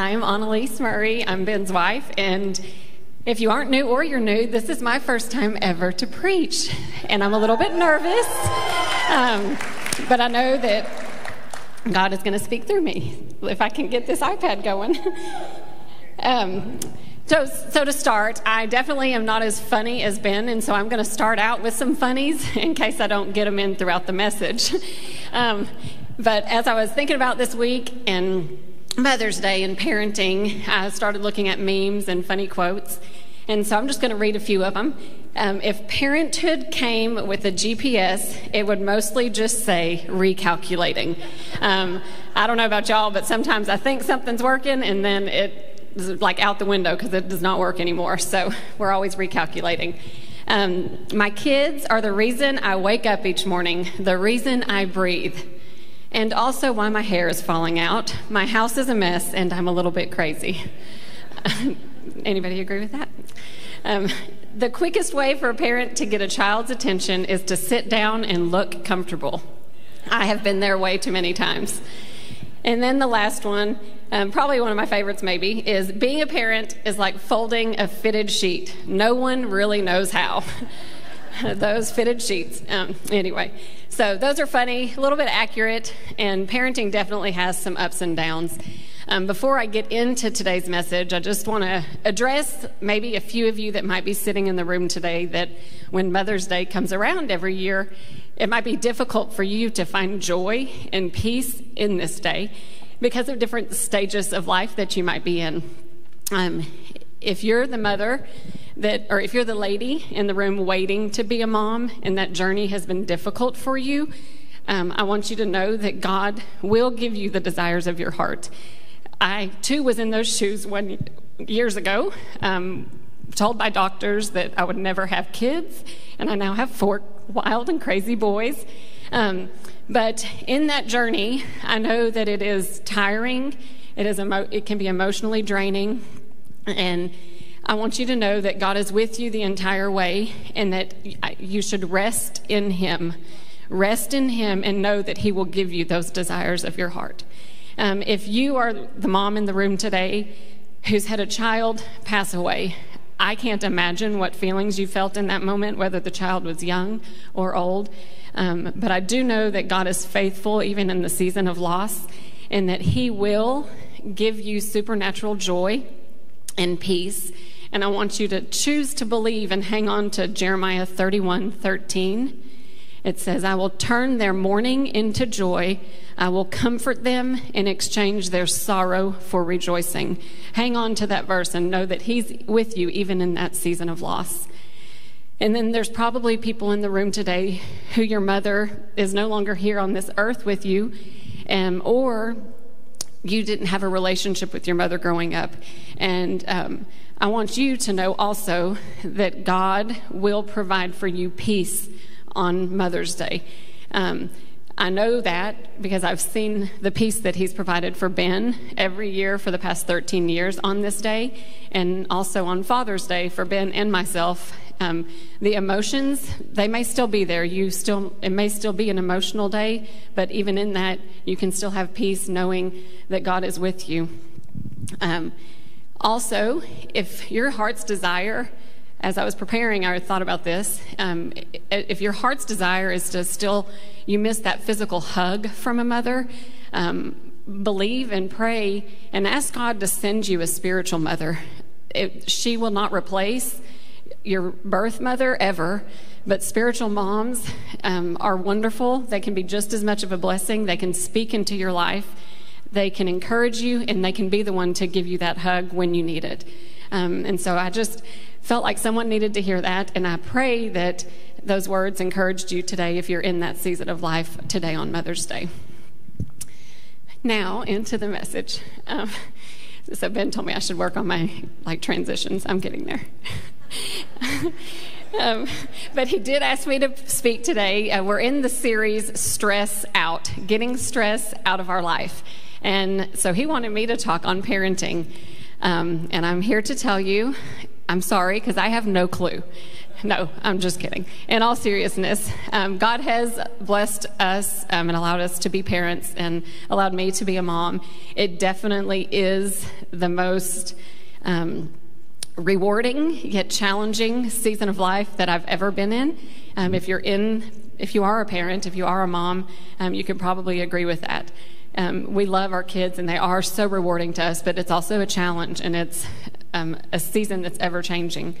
I'm Annalise Murray. I'm Ben's wife, and if you aren't new or you're new, this is my first time ever to preach, and I'm a little bit nervous, um, but I know that God is going to speak through me if I can get this iPad going. um, so, so to start, I definitely am not as funny as Ben, and so I'm going to start out with some funnies in case I don't get them in throughout the message. Um, but as I was thinking about this week and Mother's Day and parenting, I started looking at memes and funny quotes, and so I'm just going to read a few of them. Um, if parenthood came with a GPS, it would mostly just say recalculating. Um, I don't know about y'all, but sometimes I think something's working and then it is like out the window because it does not work anymore. So we're always recalculating. Um, my kids are the reason I wake up each morning, the reason I breathe, and also why my hair is falling out. My house is a mess, and I'm a little bit crazy. Anybody agree with that? Um, the quickest way for a parent to get a child's attention is to sit down and look comfortable. I have been there way too many times. And then the last one, um, probably one of my favorites maybe, is being a parent is like folding a fitted sheet. No one really knows how. those fitted sheets. Um, anyway, so those are funny, a little bit accurate, and parenting definitely has some ups and downs. Um, before I get into today's message, I just want to address maybe a few of you that might be sitting in the room today that when Mother's Day comes around every year, it might be difficult for you to find joy and peace in this day because of different stages of life that you might be in. Um, if you're the mother that, or if you're the lady in the room waiting to be a mom and that journey has been difficult for you, um, I want you to know that God will give you the desires of your heart. I too was in those shoes one years ago, um, told by doctors that I would never have kids, and I now have four wild and crazy boys. Um, but in that journey, I know that it is tiring. It is emo- it can be emotionally draining, and I want you to know that God is with you the entire way, and that you should rest in Him. Rest in Him, and know that He will give you those desires of your heart. Um, if you are the mom in the room today who's had a child pass away, I can't imagine what feelings you felt in that moment, whether the child was young or old. Um, but I do know that God is faithful even in the season of loss and that He will give you supernatural joy and peace. And I want you to choose to believe and hang on to Jeremiah 31 13. It says, I will turn their mourning into joy. I will comfort them and exchange their sorrow for rejoicing. Hang on to that verse and know that He's with you even in that season of loss. And then there's probably people in the room today who your mother is no longer here on this earth with you, um, or you didn't have a relationship with your mother growing up. And um, I want you to know also that God will provide for you peace on Mother's Day. Um, I know that because I've seen the peace that he's provided for Ben every year for the past 13 years on this day, and also on Father's Day for Ben and myself. Um, the emotions they may still be there. You still it may still be an emotional day, but even in that, you can still have peace knowing that God is with you. Um, also, if your heart's desire as I was preparing, I thought about this. Um, if your heart's desire is to still, you miss that physical hug from a mother, um, believe and pray and ask God to send you a spiritual mother. It, she will not replace your birth mother ever, but spiritual moms um, are wonderful. They can be just as much of a blessing, they can speak into your life. They can encourage you, and they can be the one to give you that hug when you need it. Um, and so I just felt like someone needed to hear that, and I pray that those words encouraged you today if you're in that season of life today on Mother's Day. Now, into the message. Um, so Ben told me I should work on my like transitions. I'm getting there. um, but he did ask me to speak today. Uh, we're in the series Stress Out, getting stress out of our life. And so he wanted me to talk on parenting. Um, and I'm here to tell you I'm sorry because I have no clue. No, I'm just kidding. In all seriousness, um, God has blessed us um, and allowed us to be parents and allowed me to be a mom. It definitely is the most um, rewarding yet challenging season of life that I've ever been in. Um, if you're in, if you are a parent, if you are a mom, um, you can probably agree with that. Um, we love our kids and they are so rewarding to us, but it's also a challenge and it's um, a season that's ever changing.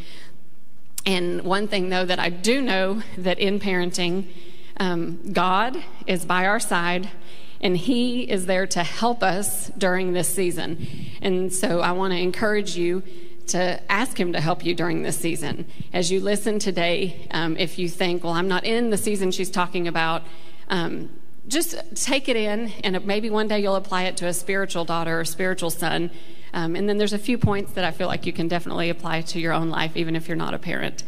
And one thing, though, that I do know that in parenting, um, God is by our side and He is there to help us during this season. And so I want to encourage you to ask Him to help you during this season. As you listen today, um, if you think, well, I'm not in the season she's talking about, um, just take it in, and maybe one day you'll apply it to a spiritual daughter or spiritual son. Um, and then there's a few points that I feel like you can definitely apply to your own life, even if you're not a parent.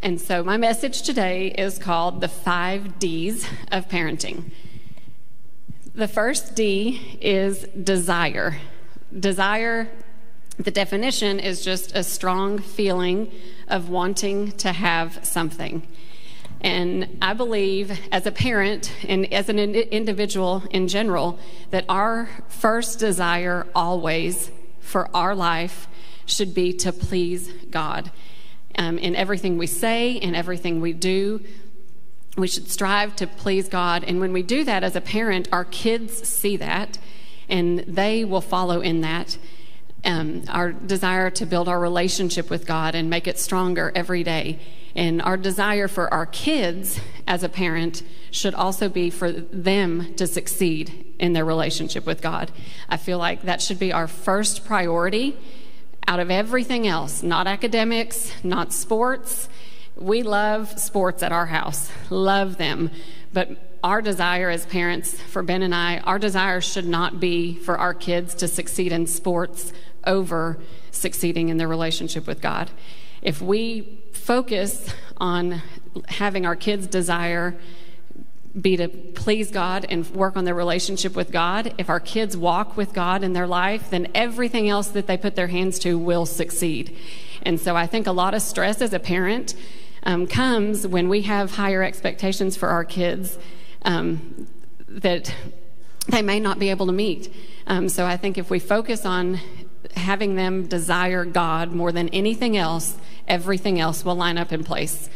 And so my message today is called The Five D's of Parenting. The first D is desire. Desire, the definition is just a strong feeling of wanting to have something. And I believe, as a parent and as an individual in general, that our first desire always for our life should be to please God. Um, in everything we say, in everything we do, we should strive to please God. And when we do that as a parent, our kids see that and they will follow in that. Um, our desire to build our relationship with God and make it stronger every day. And our desire for our kids as a parent should also be for them to succeed in their relationship with God. I feel like that should be our first priority out of everything else, not academics, not sports. We love sports at our house, love them. But our desire as parents, for Ben and I, our desire should not be for our kids to succeed in sports over succeeding in their relationship with God. If we focus on having our kids' desire be to please God and work on their relationship with God, if our kids walk with God in their life, then everything else that they put their hands to will succeed. And so I think a lot of stress as a parent um, comes when we have higher expectations for our kids um, that they may not be able to meet. Um, so I think if we focus on having them desire God more than anything else, everything else will line up in place.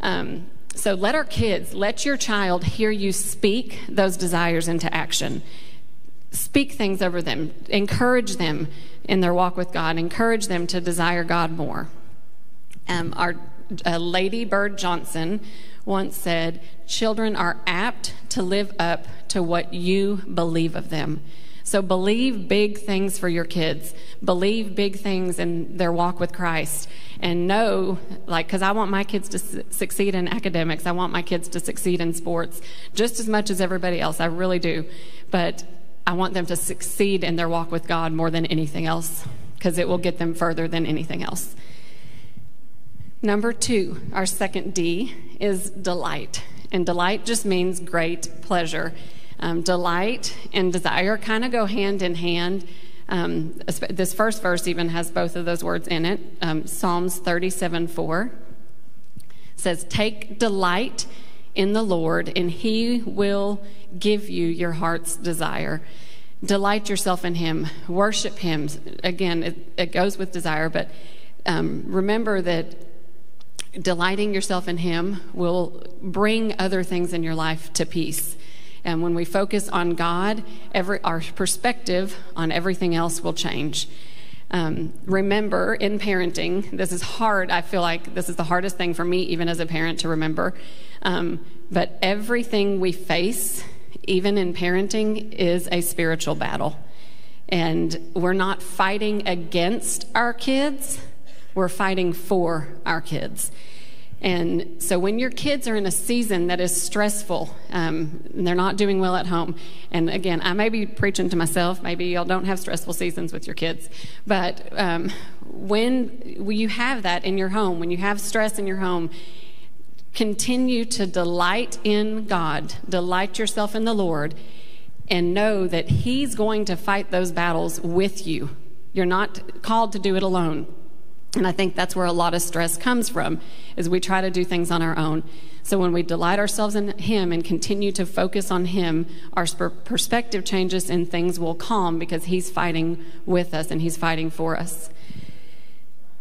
Um, so let our kids, let your child hear you speak those desires into action. Speak things over them, encourage them in their walk with God, encourage them to desire God more. Um, our uh, Lady Bird Johnson once said, Children are apt to live up to what you believe of them. So believe big things for your kids. Believe big things in their walk with Christ. And know, like, because I want my kids to su- succeed in academics, I want my kids to succeed in sports just as much as everybody else. I really do. But I want them to succeed in their walk with God more than anything else because it will get them further than anything else. Number two, our second D is delight. And delight just means great pleasure. Um, delight and desire kind of go hand in hand. Um, this first verse even has both of those words in it. Um, Psalms 37 4 says, Take delight in the Lord, and he will give you your heart's desire. Delight yourself in him, worship him. Again, it, it goes with desire, but um, remember that delighting yourself in him will bring other things in your life to peace. And when we focus on God, every, our perspective on everything else will change. Um, remember, in parenting, this is hard. I feel like this is the hardest thing for me, even as a parent, to remember. Um, but everything we face, even in parenting, is a spiritual battle. And we're not fighting against our kids, we're fighting for our kids. And so when your kids are in a season that is stressful, um, and they're not doing well at home, and again, I may be preaching to myself, maybe y'all don't have stressful seasons with your kids, but um, when, you have that in your home, when you have stress in your home, continue to delight in God, delight yourself in the Lord, and know that He's going to fight those battles with you. You're not called to do it alone. And I think that's where a lot of stress comes from, is we try to do things on our own. So when we delight ourselves in Him and continue to focus on Him, our perspective changes and things will calm because He's fighting with us and He's fighting for us.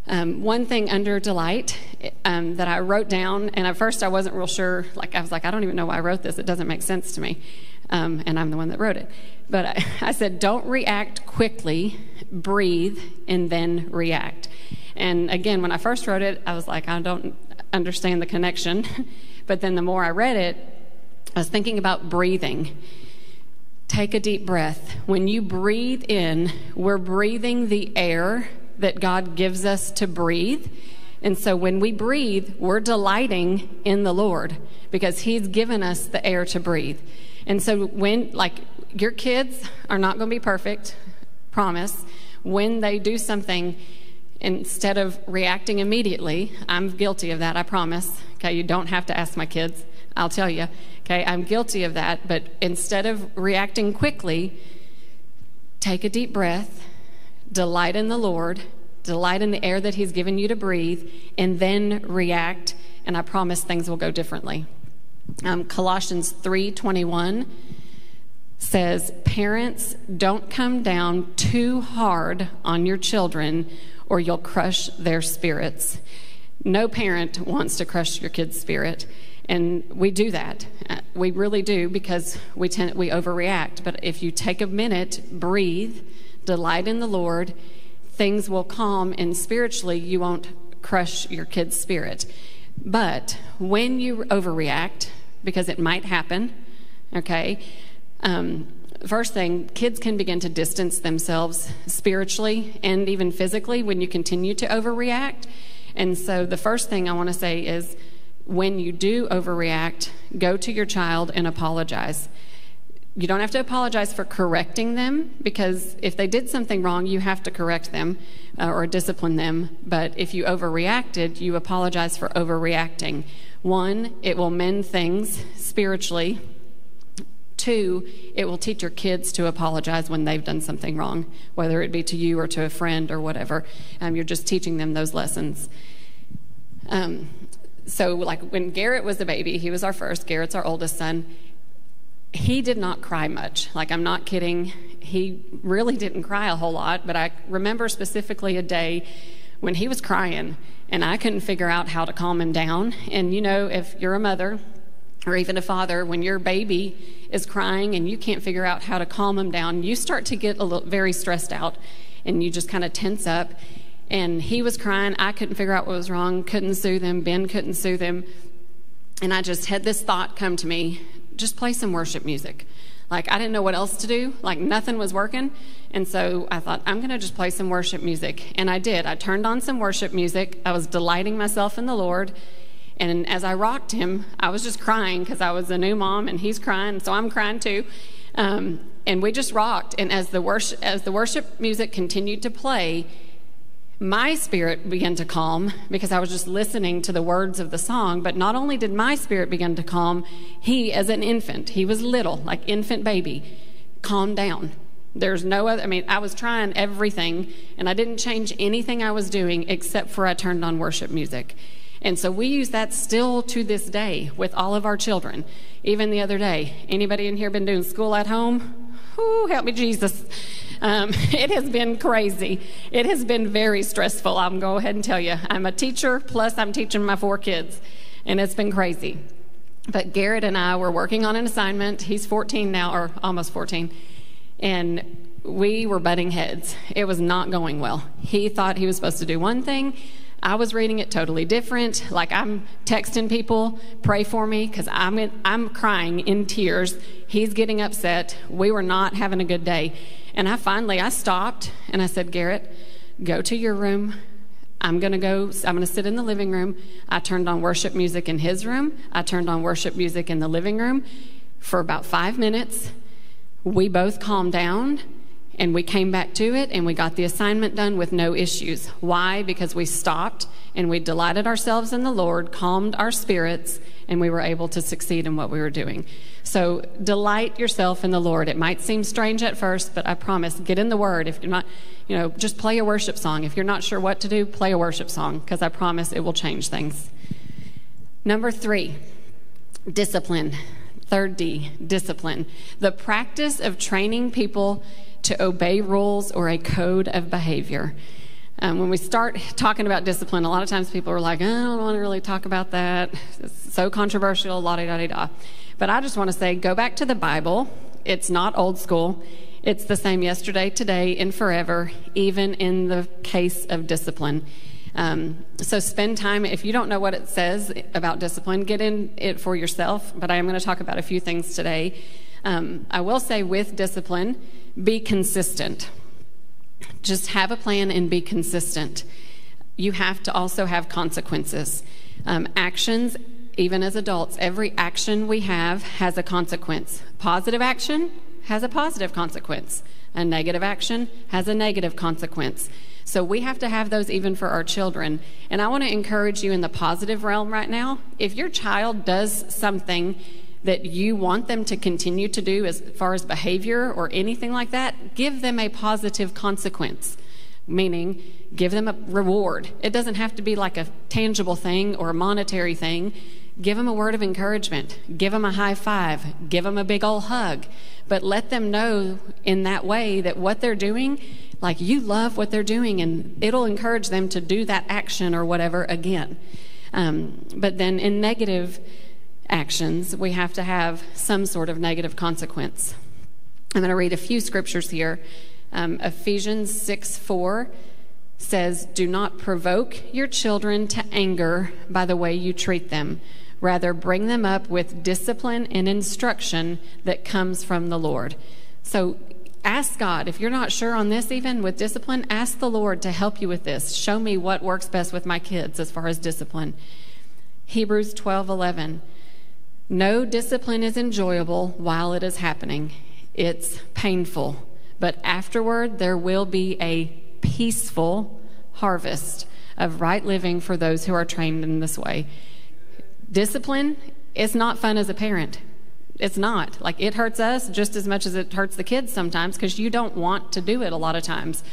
Um, one thing under delight um, that I wrote down, and at first I wasn't real sure, like I was like, I don't even know why I wrote this. It doesn't make sense to me. Um, and I'm the one that wrote it. But I, I said, don't react quickly, breathe, and then react. And again, when I first wrote it, I was like, I don't understand the connection. but then the more I read it, I was thinking about breathing. Take a deep breath. When you breathe in, we're breathing the air that God gives us to breathe. And so when we breathe, we're delighting in the Lord because He's given us the air to breathe. And so when, like, your kids are not going to be perfect, promise. When they do something, instead of reacting immediately, I'm guilty of that, I promise. Okay, you don't have to ask my kids, I'll tell you. Okay, I'm guilty of that, but instead of reacting quickly, take a deep breath delight in the Lord, delight in the air that He's given you to breathe, and then react. And I promise things will go differently. Um, Colossians 3:21 says, "Parents, don't come down too hard on your children, or you'll crush their spirits." No parent wants to crush your kid's spirit, and we do that. Uh, we really do because we tend we overreact. But if you take a minute, breathe delight in the Lord, things will calm, and spiritually, you won't crush your kid's spirit. But when you overreact, because it might happen, okay, um, first thing, kids can begin to distance themselves spiritually and even physically when you continue to overreact. And so the first thing I want to say is when you do overreact, go to your child and apologize you don't have to apologize for correcting them because if they did something wrong, you have to correct them uh, or discipline them. But if you overreacted, you apologize for overreacting. One, it will mend things spiritually. Two, it will teach your kids to apologize when they've done something wrong, whether it be to you or to a friend or whatever. Um, you're just teaching them those lessons. Um, so, like when Garrett was a baby, he was our first, Garrett's our oldest son he did not cry much. Like, I'm not kidding. He really didn't cry a whole lot, but I remember specifically a day when he was crying and I couldn't figure out how to calm him down. And you know, if you're a mother or even a father, when your baby is crying and you can't figure out how to calm him down, you start to get a little very stressed out and you just kind of tense up. And he was crying. I couldn't figure out what was wrong, couldn't soothe him. Ben couldn't soothe him. And I just had this thought come to me just play some worship music. Like, I didn't know what else to do. Like, nothing was working. And so I thought, I'm going to just play some worship music. And I did. I turned on some worship music. I was delighting myself in the Lord. And as I rocked him, I was just crying because I was a new mom and he's crying. So I'm crying too. Um, and we just rocked. And as the, worship, as the worship music continued to play, my spirit began to calm because I was just listening to the words of the song. But not only did my spirit begin to calm, he, as an infant, he was little, like infant baby, calmed down. There's no other, I mean, I was trying everything and I didn't change anything I was doing except for I turned on worship music. And so we use that still to this day with all of our children. Even the other day, anybody in here been doing school at home? Ooh, help me, Jesus. Um, it has been crazy. It has been very stressful. I'm going to go ahead and tell you. I'm a teacher, plus, I'm teaching my four kids, and it's been crazy. But Garrett and I were working on an assignment. He's 14 now, or almost 14, and we were butting heads. It was not going well. He thought he was supposed to do one thing. I was reading it totally different. Like I'm texting people, pray for me because I'm in, I'm crying in tears. He's getting upset. We were not having a good day. And I finally, I stopped and I said, Garrett, go to your room. I'm going to go, I'm going to sit in the living room. I turned on worship music in his room. I turned on worship music in the living room for about five minutes. We both calmed down and we came back to it and we got the assignment done with no issues. Why? Because we stopped and we delighted ourselves in the Lord, calmed our spirits, and we were able to succeed in what we were doing. So delight yourself in the Lord. It might seem strange at first, but I promise, get in the Word. If you're not, you know, just play a worship song. If you're not sure what to do, play a worship song, because I promise it will change things. Number three, discipline. Third D, discipline. The practice of training people to obey rules or a code of behavior. Um, when we start talking about discipline, a lot of times people are like, oh, I don't want to really talk about that. It's so controversial, la da da da. But I just want to say go back to the Bible. It's not old school. It's the same yesterday, today, and forever, even in the case of discipline. Um, so spend time. If you don't know what it says about discipline, get in it for yourself. But I am going to talk about a few things today. Um, I will say with discipline, be consistent. Just have a plan and be consistent. You have to also have consequences. Um, actions, even as adults, every action we have has a consequence. Positive action has a positive consequence, a negative action has a negative consequence. So we have to have those even for our children. And I want to encourage you in the positive realm right now. If your child does something that you want them to continue to do as far as behavior or anything like that, give them a positive consequence, meaning give them a reward. It doesn't have to be like a tangible thing or a monetary thing. Give them a word of encouragement, give them a high five, give them a big old hug, but let them know in that way that what they're doing, like you love what they're doing, and it'll encourage them to do that action or whatever again. Um, but then in negative, actions, we have to have some sort of negative consequence. I'm going to read a few scriptures here. Um, Ephesians 6 4 says, Do not provoke your children to anger by the way you treat them. Rather, bring them up with discipline and instruction that comes from the Lord. So, ask God. If you're not sure on this, even with discipline, ask the Lord to help you with this. Show me what works best with my kids as far as discipline. Hebrews 12 11. No discipline is enjoyable while it is happening, it's painful. But afterward, there will be a peaceful harvest of right living for those who are trained in this way. Discipline is not fun as a parent. It's not. Like, it hurts us just as much as it hurts the kids sometimes because you don't want to do it a lot of times.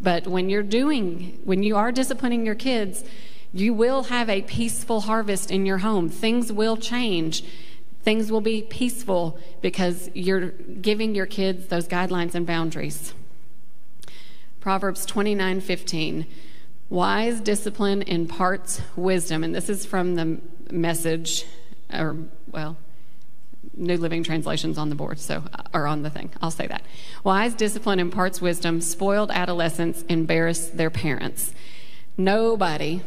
But when you're doing, when you are disciplining your kids, you will have a peaceful harvest in your home. Things will change. Things will be peaceful because you're giving your kids those guidelines and boundaries. Proverbs 29:15. Wise discipline imparts wisdom. And this is from the message or well, New Living Translations on the board, so or on the thing. I'll say that. Wise discipline imparts wisdom. Spoiled adolescents embarrass their parents. Nobody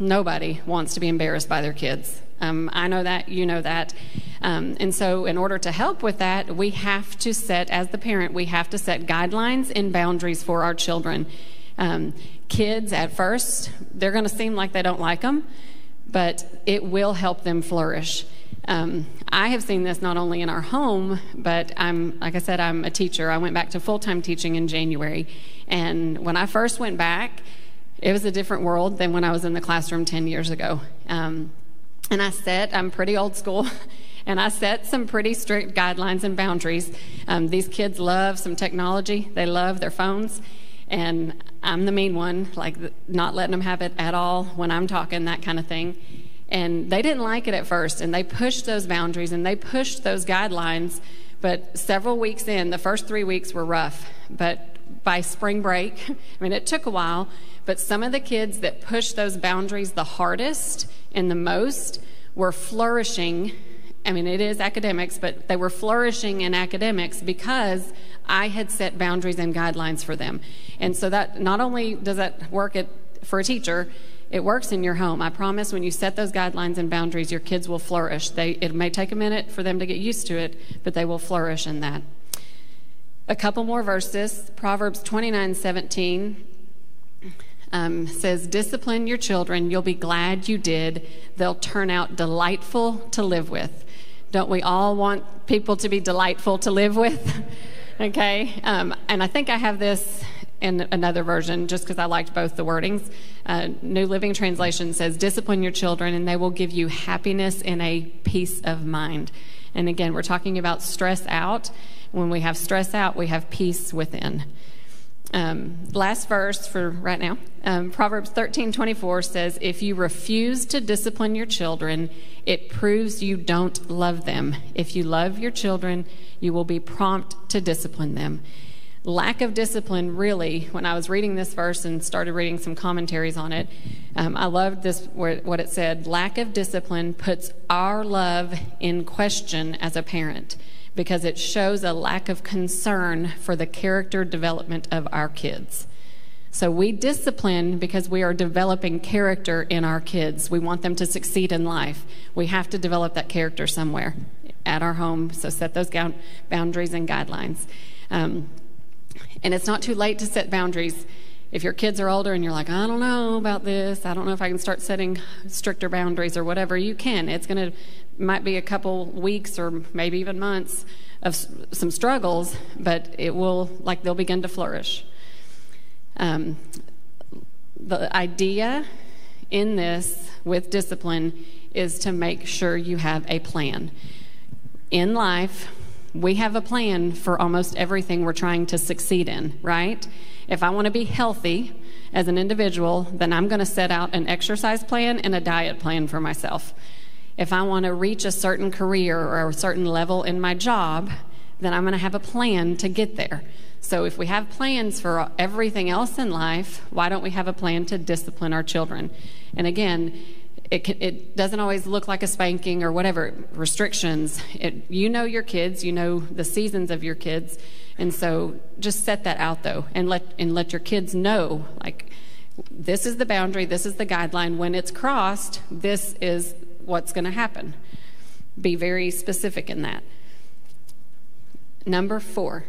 Nobody wants to be embarrassed by their kids. Um, I know that, you know that. Um, and so, in order to help with that, we have to set, as the parent, we have to set guidelines and boundaries for our children. Um, kids, at first, they're going to seem like they don't like them, but it will help them flourish. Um, I have seen this not only in our home, but I'm, like I said, I'm a teacher. I went back to full time teaching in January. And when I first went back, it was a different world than when I was in the classroom 10 years ago. Um, and I set, I'm pretty old school, and I set some pretty strict guidelines and boundaries. Um, these kids love some technology, they love their phones, and I'm the mean one, like not letting them have it at all when I'm talking, that kind of thing. And they didn't like it at first, and they pushed those boundaries and they pushed those guidelines. But several weeks in, the first three weeks were rough. But by spring break, I mean, it took a while, but some of the kids that pushed those boundaries the hardest and the most were flourishing. I mean, it is academics, but they were flourishing in academics because I had set boundaries and guidelines for them. And so that not only does that work at, for a teacher, it works in your home. I promise when you set those guidelines and boundaries, your kids will flourish. They, it may take a minute for them to get used to it, but they will flourish in that. A couple more verses. Proverbs 29 17 um, says, Discipline your children. You'll be glad you did. They'll turn out delightful to live with. Don't we all want people to be delightful to live with? okay. Um, and I think I have this in another version just because I liked both the wordings. Uh, New Living Translation says, Discipline your children, and they will give you happiness and a peace of mind. And again, we're talking about stress out. When we have stress out, we have peace within. Um, last verse for right now um, Proverbs 13 24 says, If you refuse to discipline your children, it proves you don't love them. If you love your children, you will be prompt to discipline them. Lack of discipline, really, when I was reading this verse and started reading some commentaries on it, um, I loved this what it said. Lack of discipline puts our love in question as a parent because it shows a lack of concern for the character development of our kids. So we discipline because we are developing character in our kids. We want them to succeed in life. We have to develop that character somewhere at our home. So set those boundaries and guidelines. Um, and it's not too late to set boundaries. If your kids are older and you're like, I don't know about this, I don't know if I can start setting stricter boundaries or whatever, you can. It's going to might be a couple weeks or maybe even months of some struggles, but it will, like, they'll begin to flourish. Um, the idea in this with discipline is to make sure you have a plan. In life, we have a plan for almost everything we're trying to succeed in, right? If I want to be healthy as an individual, then I'm going to set out an exercise plan and a diet plan for myself. If I want to reach a certain career or a certain level in my job, then I'm going to have a plan to get there. So if we have plans for everything else in life, why don't we have a plan to discipline our children? And again, it, can, it doesn't always look like a spanking or whatever restrictions. It, you know your kids, you know the seasons of your kids, and so just set that out though, and let and let your kids know like this is the boundary, this is the guideline. When it's crossed, this is what's going to happen. Be very specific in that. Number four,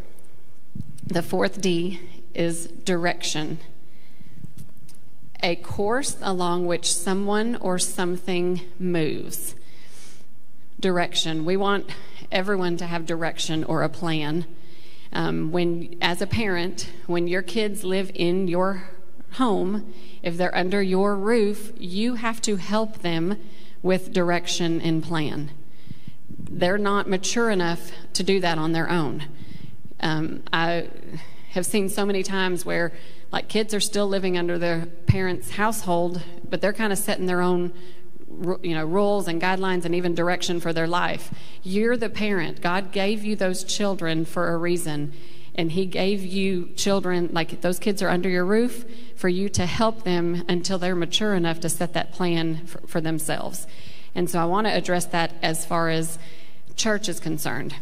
the fourth D is direction. A course along which someone or something moves. Direction. We want everyone to have direction or a plan. Um, when, as a parent, when your kids live in your home, if they're under your roof, you have to help them with direction and plan. They're not mature enough to do that on their own. Um, I have seen so many times where, like, kids are still living under their parents' household, but they're kind of setting their own you know rules and guidelines and even direction for their life you're the parent god gave you those children for a reason and he gave you children like those kids are under your roof for you to help them until they're mature enough to set that plan for, for themselves. And so i want to address that as far as church is concerned.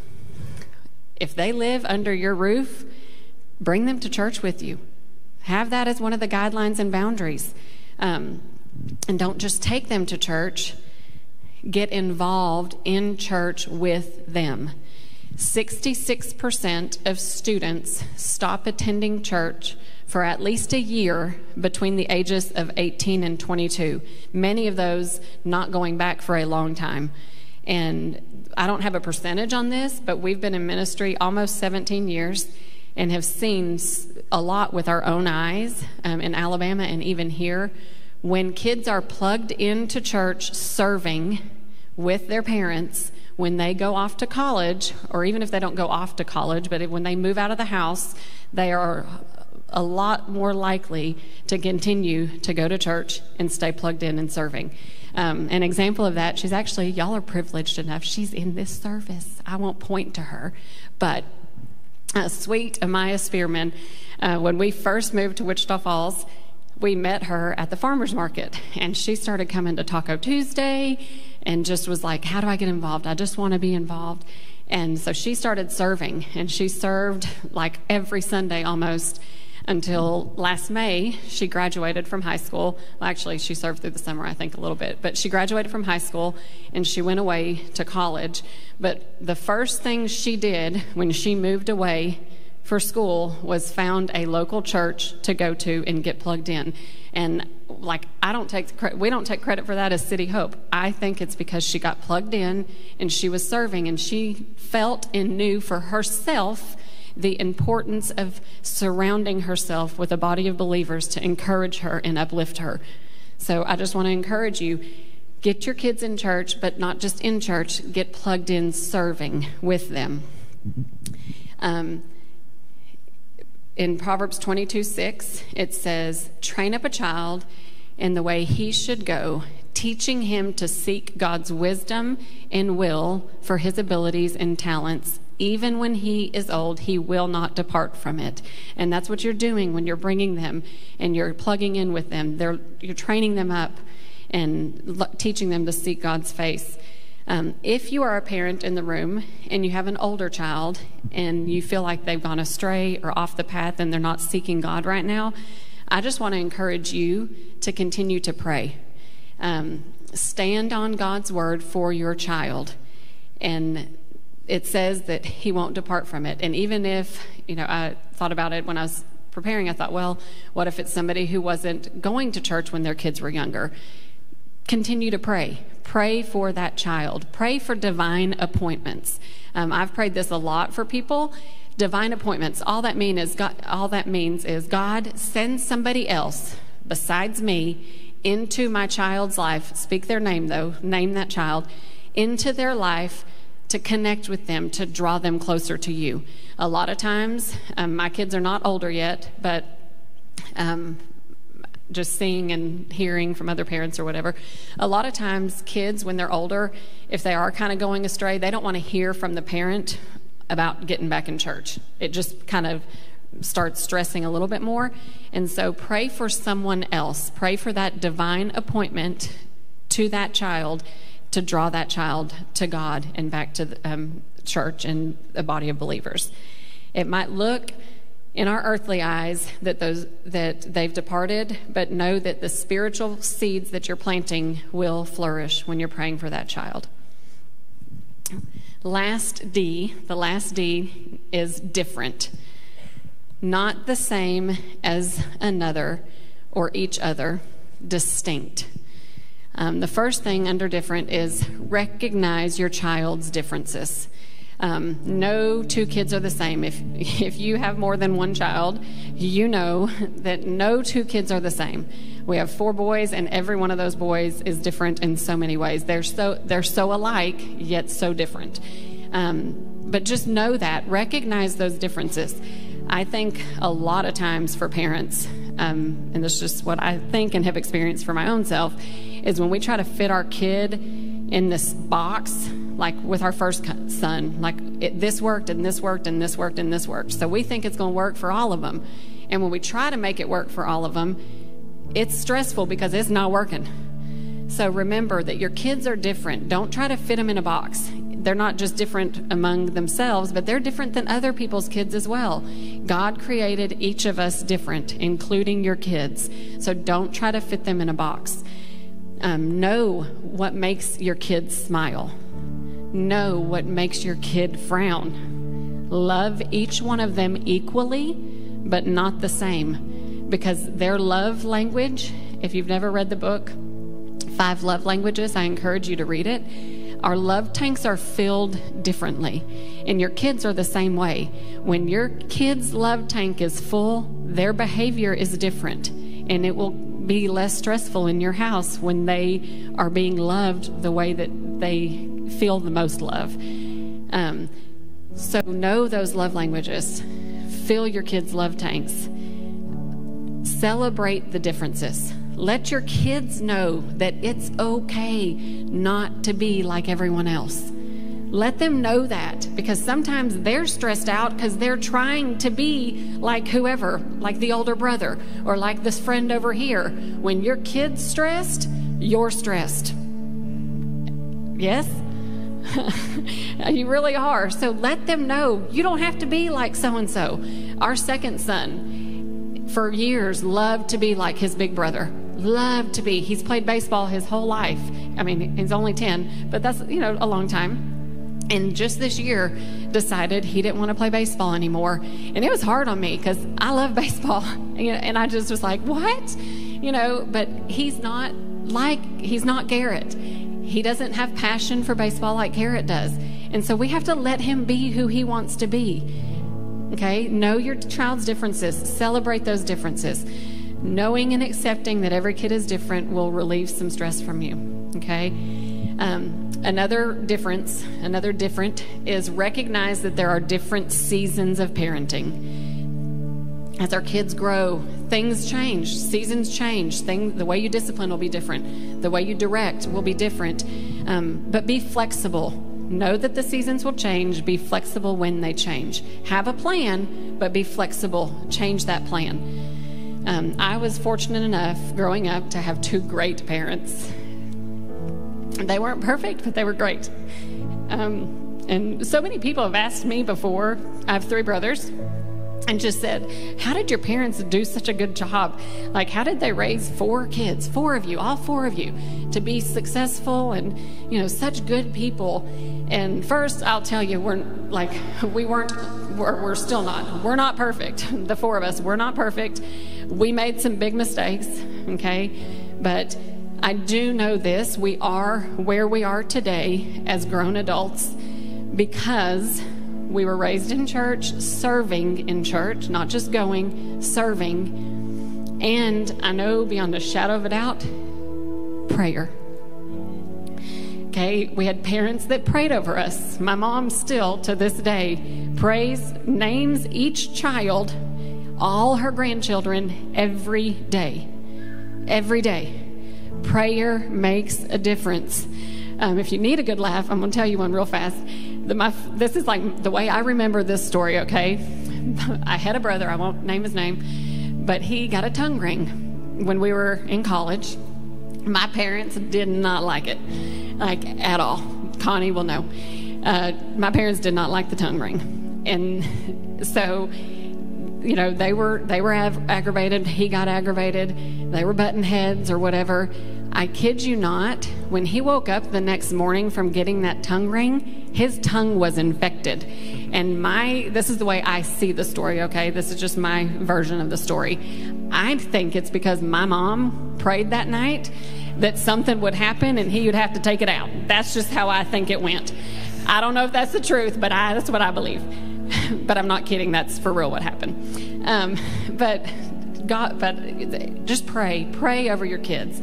If they live under your roof bring them to church with you. Have that as one of the guidelines and boundaries. Um, and don't just take them to church. Get involved in church with them 66% of students stop attending church for at least a year between the ages of 18 and 22, many of those not going back for a long time. And I don't have a percentage on this, but we've been in ministry almost 17 years and have seen a lot with our own eyes um, in Alabama and even here. When kids are plugged into church serving with their parents, when they go off to college, or even if they don't go off to college, but when they move out of the house, they are a lot more likely to continue to go to church and stay plugged in and serving. Um, an example of that, she's actually, y'all are privileged enough. She's in this service. I won't point to her, but uh, sweet Amaya Spearman, uh, when we first moved to Wichita Falls, we met her at the farmer's market, and she started coming to Taco Tuesday and just was like, How do I get involved? I just want to be involved. And so she started serving, and she served like every Sunday almost until last May. She graduated from high school. Well, actually, she served through the summer, I think, a little bit, but she graduated from high school and she went away to college. But the first thing she did when she moved away for school was found a local church to go to and get plugged in. And like I don't take we don't take credit for that as City Hope. I think it's because she got plugged in and she was serving and she felt and knew for herself the importance of surrounding herself with a body of believers to encourage her and uplift her. So I just want to encourage you Get your kids in church, but not just in church, get plugged in serving with them. Um, in Proverbs 22 6, it says, Train up a child in the way he should go, teaching him to seek God's wisdom and will for his abilities and talents. Even when he is old, he will not depart from it. And that's what you're doing when you're bringing them and you're plugging in with them. They're, you're training them up and teaching them to seek God's face. Um, if you are a parent in the room and you have an older child and you feel like they've gone astray or off the path and they're not seeking God right now, I just want to encourage you to continue to pray. Um, stand on God's word for your child. And it says that he won't depart from it. And even if, you know, I thought about it when I was preparing, I thought, well, what if it's somebody who wasn't going to church when their kids were younger? Continue to pray. Pray for that child. Pray for divine appointments. Um, I've prayed this a lot for people. Divine appointments. All that mean is God, all that means is God sends somebody else besides me into my child's life. Speak their name though. Name that child into their life to connect with them, to draw them closer to you. A lot of times, um, my kids are not older yet, but um, just seeing and hearing from other parents or whatever. A lot of times, kids, when they're older, if they are kind of going astray, they don't want to hear from the parent about getting back in church. It just kind of starts stressing a little bit more. And so, pray for someone else. Pray for that divine appointment to that child to draw that child to God and back to the um, church and the body of believers. It might look in our earthly eyes that those that they've departed but know that the spiritual seeds that you're planting will flourish when you're praying for that child. Last d the last d is different. Not the same as another or each other distinct. Um, the first thing under different is recognize your child's differences um, no two kids are the same. If, if you have more than one child, you know that no two kids are the same. We have four boys, and every one of those boys is different in so many ways. They're so, they're so alike, yet so different. Um, but just know that, recognize those differences. I think a lot of times for parents, um, and this is just what I think and have experienced for my own self, is when we try to fit our kid in this box like with our first son, like it, this worked and this worked and this worked and this worked. So we think it's going to work for all of them. And when we try to make it work for all of them, it's stressful because it's not working. So remember that your kids are different. Don't try to fit them in a box. They're not just different among themselves, but they're different than other people's kids as well. God created each of us different, including your kids. So don't try to fit them in a box. Um, know what makes your kids smile know what makes your kid frown. Love each one of them equally, but not the same. Because their love language, if you've never read the book, Five Love Languages, I encourage you to read it. Our love tanks are filled differently, and your kids are the same way. When your kid's love tank is full, their behavior is different, and it will be less stressful in your house when they are being loved the way that they feel the most love. Um, so know those love languages. Fill your kids' love tanks. Celebrate the differences. Let your kids know that it's okay not to be like everyone else. Let them know that because sometimes they're stressed out because they're trying to be like whoever, like the older brother or like this friend over here. When your kid's stressed, you're stressed. Yes? you really are. So let them know you don't have to be like so and so. Our second son, for years, loved to be like his big brother. Loved to be. He's played baseball his whole life. I mean, he's only 10, but that's, you know, a long time. And just this year, decided he didn't want to play baseball anymore. And it was hard on me because I love baseball. And I just was like, what? You know, but he's not like, he's not Garrett. He doesn't have passion for baseball like Garrett does. And so we have to let him be who he wants to be. Okay? Know your child's differences, celebrate those differences. Knowing and accepting that every kid is different will relieve some stress from you. Okay? Um, another difference, another different, is recognize that there are different seasons of parenting. As our kids grow, things change, seasons change. Thing, the way you discipline will be different, the way you direct will be different. Um, but be flexible. Know that the seasons will change. Be flexible when they change. Have a plan, but be flexible. Change that plan. Um, I was fortunate enough growing up to have two great parents. They weren't perfect, but they were great. Um, and so many people have asked me before. I have three brothers and just said, How did your parents do such a good job? Like, how did they raise four kids, four of you, all four of you, to be successful and, you know, such good people? And first, I'll tell you, we're like, we weren't, we're, we're still not. We're not perfect. The four of us, we're not perfect. We made some big mistakes, okay? But I do know this we are where we are today as grown adults because we were raised in church, serving in church, not just going, serving. And I know beyond a shadow of a doubt, prayer. Okay, we had parents that prayed over us. My mom still to this day prays, names each child, all her grandchildren every day. Every day. Prayer makes a difference. Um, if you need a good laugh, I'm going to tell you one real fast. The, my, this is like the way I remember this story, okay? I had a brother, I won't name his name, but he got a tongue ring when we were in college. My parents did not like it, like at all. Connie will know. Uh, my parents did not like the tongue ring. And so you know they were they were ag- aggravated. He got aggravated. They were button heads or whatever. I kid you not when he woke up the next morning from getting that tongue ring his tongue was infected. And my this is the way i see the story okay? This is just my version of the story. I think it's because my mom prayed that night that something would happen and he would have to take it out. That's just how i think it went. I don't know if that's the truth but I, that's what i believe but I'm not kidding. That's for real what happened. Um, but God, but just pray, pray over your kids.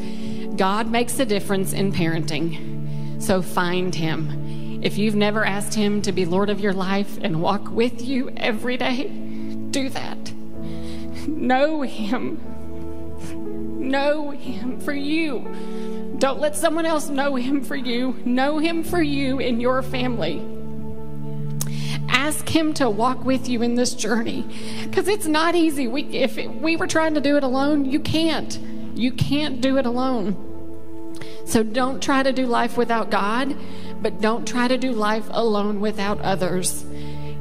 God makes a difference in parenting, so find Him. If you've never asked Him to be Lord of your life and walk with you every day, do that. Know Him. Know Him for you. Don't let someone else know Him for you. Know Him for you and your family ask Him to walk with you in this journey because it's not easy. We, if it, we were trying to do it alone, you can't. You can't do it alone. So don't try to do life without God, but don't try to do life alone without others.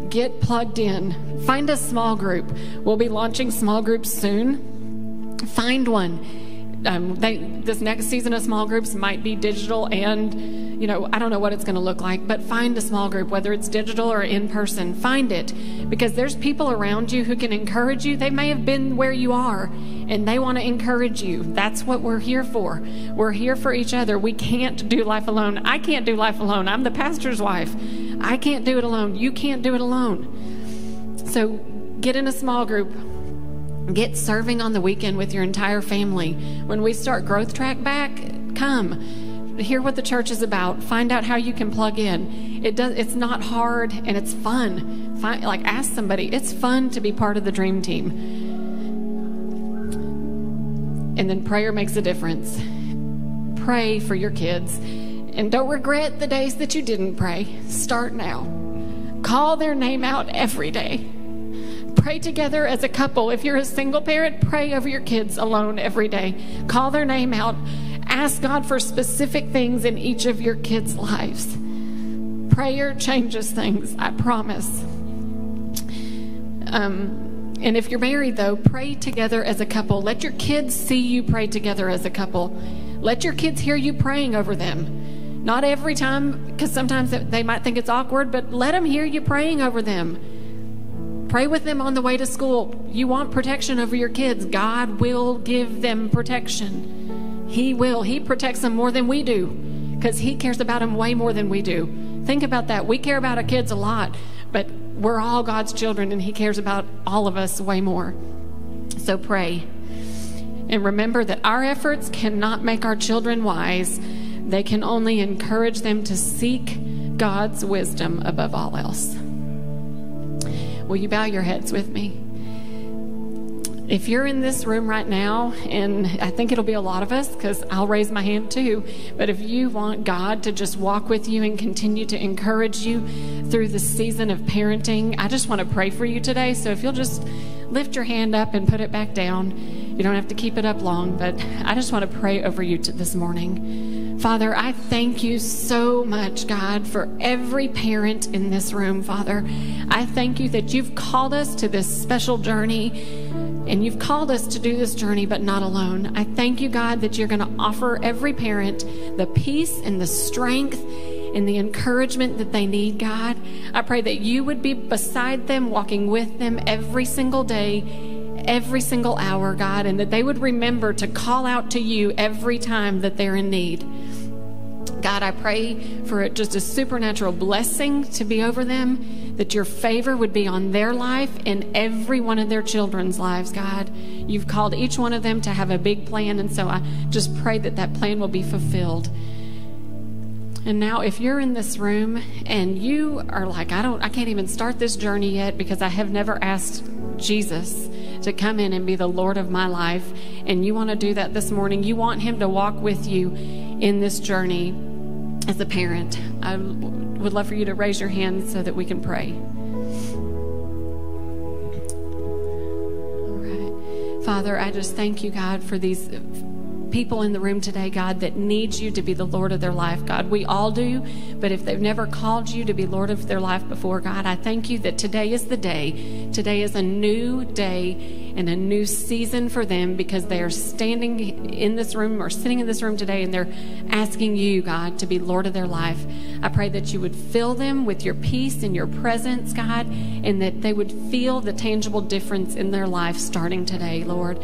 Get plugged in. Find a small group. We'll be launching small groups soon. Find one um, they, this next season of small groups might be digital and, you know, I don't know what it's going to look like, but find a small group, whether it's digital or in person. Find it because there's people around you who can encourage you. They may have been where you are and they want to encourage you. That's what we're here for. We're here for each other. We can't do life alone. I can't do life alone. I'm the pastor's wife. I can't do it alone. You can't do it alone. So get in a small group Get serving on the weekend with your entire family. When we start Growth Track back, come. Hear what the church is about. Find out how you can plug in. It does it's not hard and it's fun. Find, like ask somebody. It's fun to be part of the dream team. And then prayer makes a difference. Pray for your kids. And don't regret the days that you didn't pray. Start now. Call their name out every day pray together as a couple. If you're a single parent, pray over your kids alone every day. Call their name out. Ask God for specific things in each of your kids' lives. Prayer changes things, I promise. Um, and if you're married, though, pray together as a couple. Let your kids see you pray together as a couple. Let your kids hear you praying over them. Not every time, because sometimes they might think it's awkward, but let them hear you praying over them. Pray with them on the way to school. You want protection over your kids. God will give them protection. He will. He protects them more than we do because He cares about them way more than we do. Think about that. We care about our kids a lot, but we're all God's children and He cares about all of us way more. So pray. And remember that our efforts cannot make our children wise. they can only encourage them to seek God's wisdom above all else. Will you bow your heads with me? If you're in this room right now, and I think it'll be a lot of us because I'll raise my hand too, but if you want God to just walk with you and continue to encourage you through the season of parenting, I just want to pray for you today. So if you'll just lift your hand up and put it back down, you don't have to keep it up long, but I just want to pray over you this morning. Father, I thank you so much, God, for every parent in this room, Father. I thank you that you've called us to this special journey and you've called us to do this journey, but not alone. I thank you, God, that you're going to offer every parent the peace and the strength and the encouragement that they need, God. I pray that you would be beside them, walking with them every single day, every single hour, God, and that they would remember to call out to you every time that they're in need. God, I pray for just a supernatural blessing to be over them, that your favor would be on their life and every one of their children's lives, God. You've called each one of them to have a big plan, and so I just pray that that plan will be fulfilled. And now, if you're in this room and you are like, I don't, I can't even start this journey yet because I have never asked Jesus to come in and be the Lord of my life, and you want to do that this morning, you want Him to walk with you in this journey as a parent, I would love for you to raise your hand so that we can pray. All right. Father, I just thank you, God, for these people in the room today, God, that needs you to be the Lord of their life. God, we all do, but if they've never called you to be Lord of their life before, God, I thank you that today is the day. Today is a new day and a new season for them because they are standing in this room or sitting in this room today and they're asking you, God, to be Lord of their life. I pray that you would fill them with your peace and your presence, God, and that they would feel the tangible difference in their life starting today, Lord.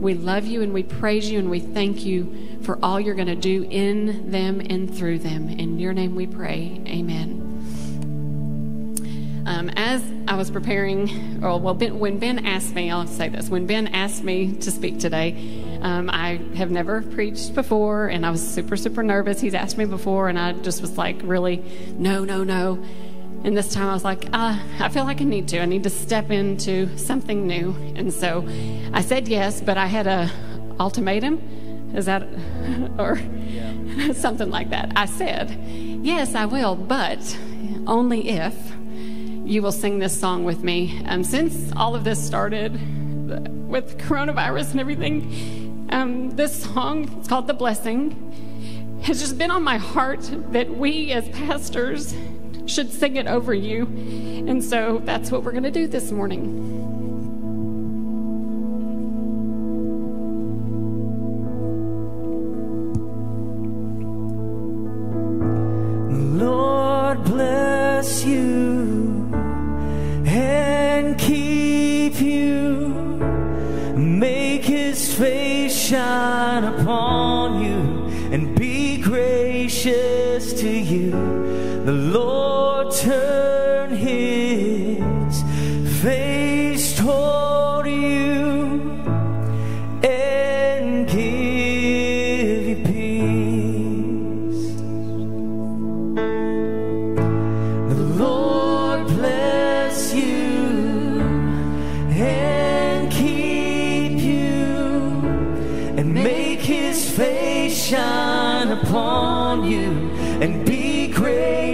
We love you and we praise you and we thank you for all you're going to do in them and through them. In your name we pray. Amen. Um, as I was preparing, or well, ben, when Ben asked me, I'll say this: when Ben asked me to speak today, um, I have never preached before, and I was super, super nervous. He's asked me before, and I just was like, really, no, no, no. And this time I was like, uh, I feel like I need to. I need to step into something new. And so I said yes, but I had a ultimatum. Is that, or yeah. something like that. I said, yes, I will, but only if you will sing this song with me. Um, since all of this started with coronavirus and everything, um, this song, it's called The Blessing, has just been on my heart that we as pastors should sing it over you. And so that's what we're going to do this morning.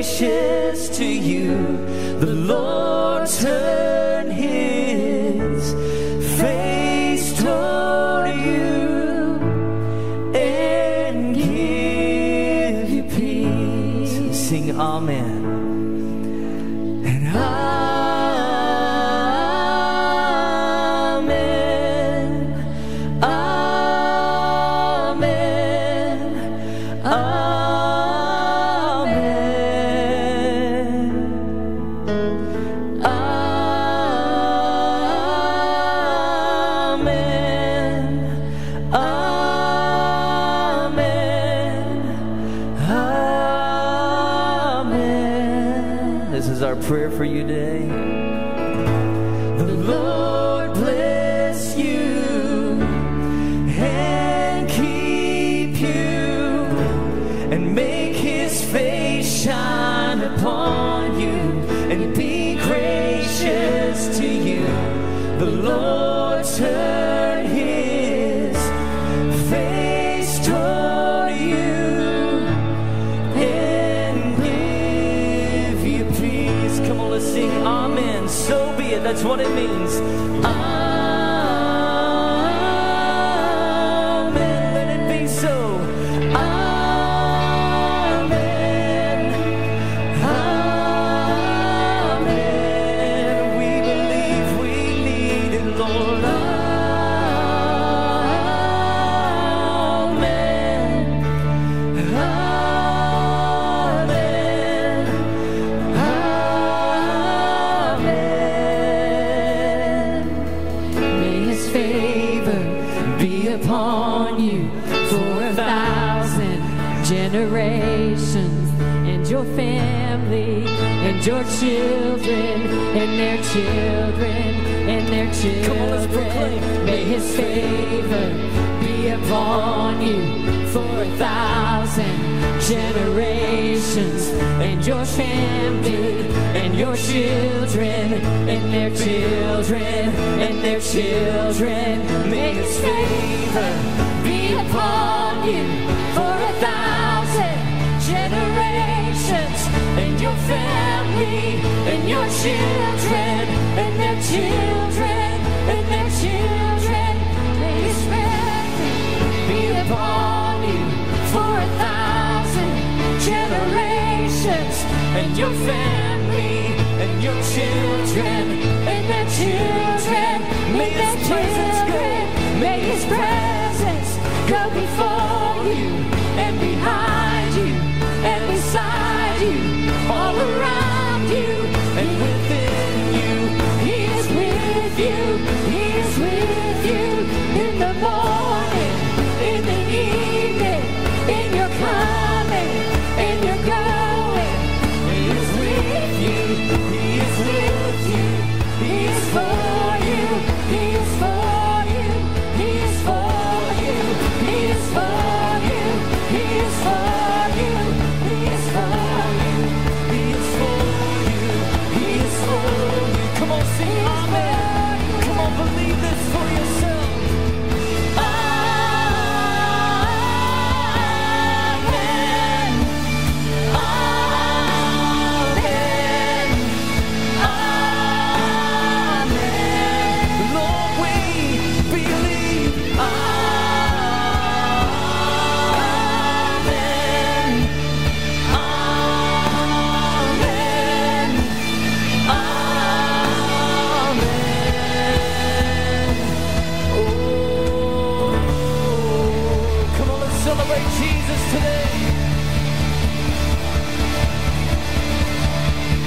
Gracious to you. The Lord turn generations and your family and your children and their children. May His presence. May his presence go before you and behind you and beside you, all around Jesus today.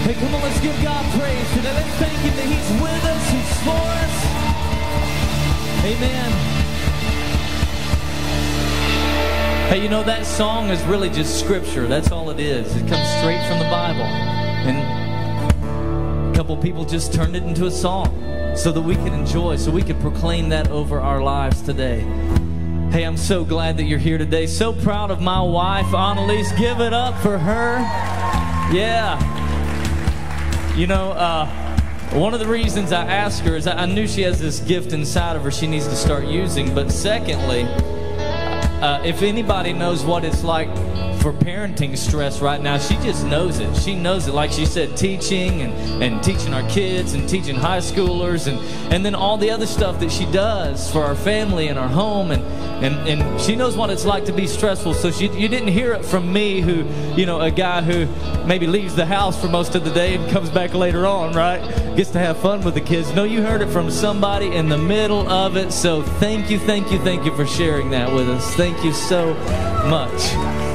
Hey, come on, let's give God praise today. Let's thank Him that He's with us, He's for us. Amen. Hey, you know, that song is really just scripture. That's all it is. It comes straight from the Bible. And a couple people just turned it into a song so that we can enjoy, so we can proclaim that over our lives today. Hey, I'm so glad that you're here today. So proud of my wife, Annalise. Give it up for her. Yeah. You know, uh, one of the reasons I asked her is I knew she has this gift inside of her she needs to start using. But secondly, uh, if anybody knows what it's like for parenting stress right now, she just knows it. She knows it. Like she said, teaching and, and teaching our kids and teaching high schoolers and, and then all the other stuff that she does for our family and our home. And, and, and she knows what it's like to be stressful. So she, you didn't hear it from me, who, you know, a guy who maybe leaves the house for most of the day and comes back later on, right? Gets to have fun with the kids. No, you heard it from somebody in the middle of it. So thank you, thank you, thank you for sharing that with us. Thank you so much.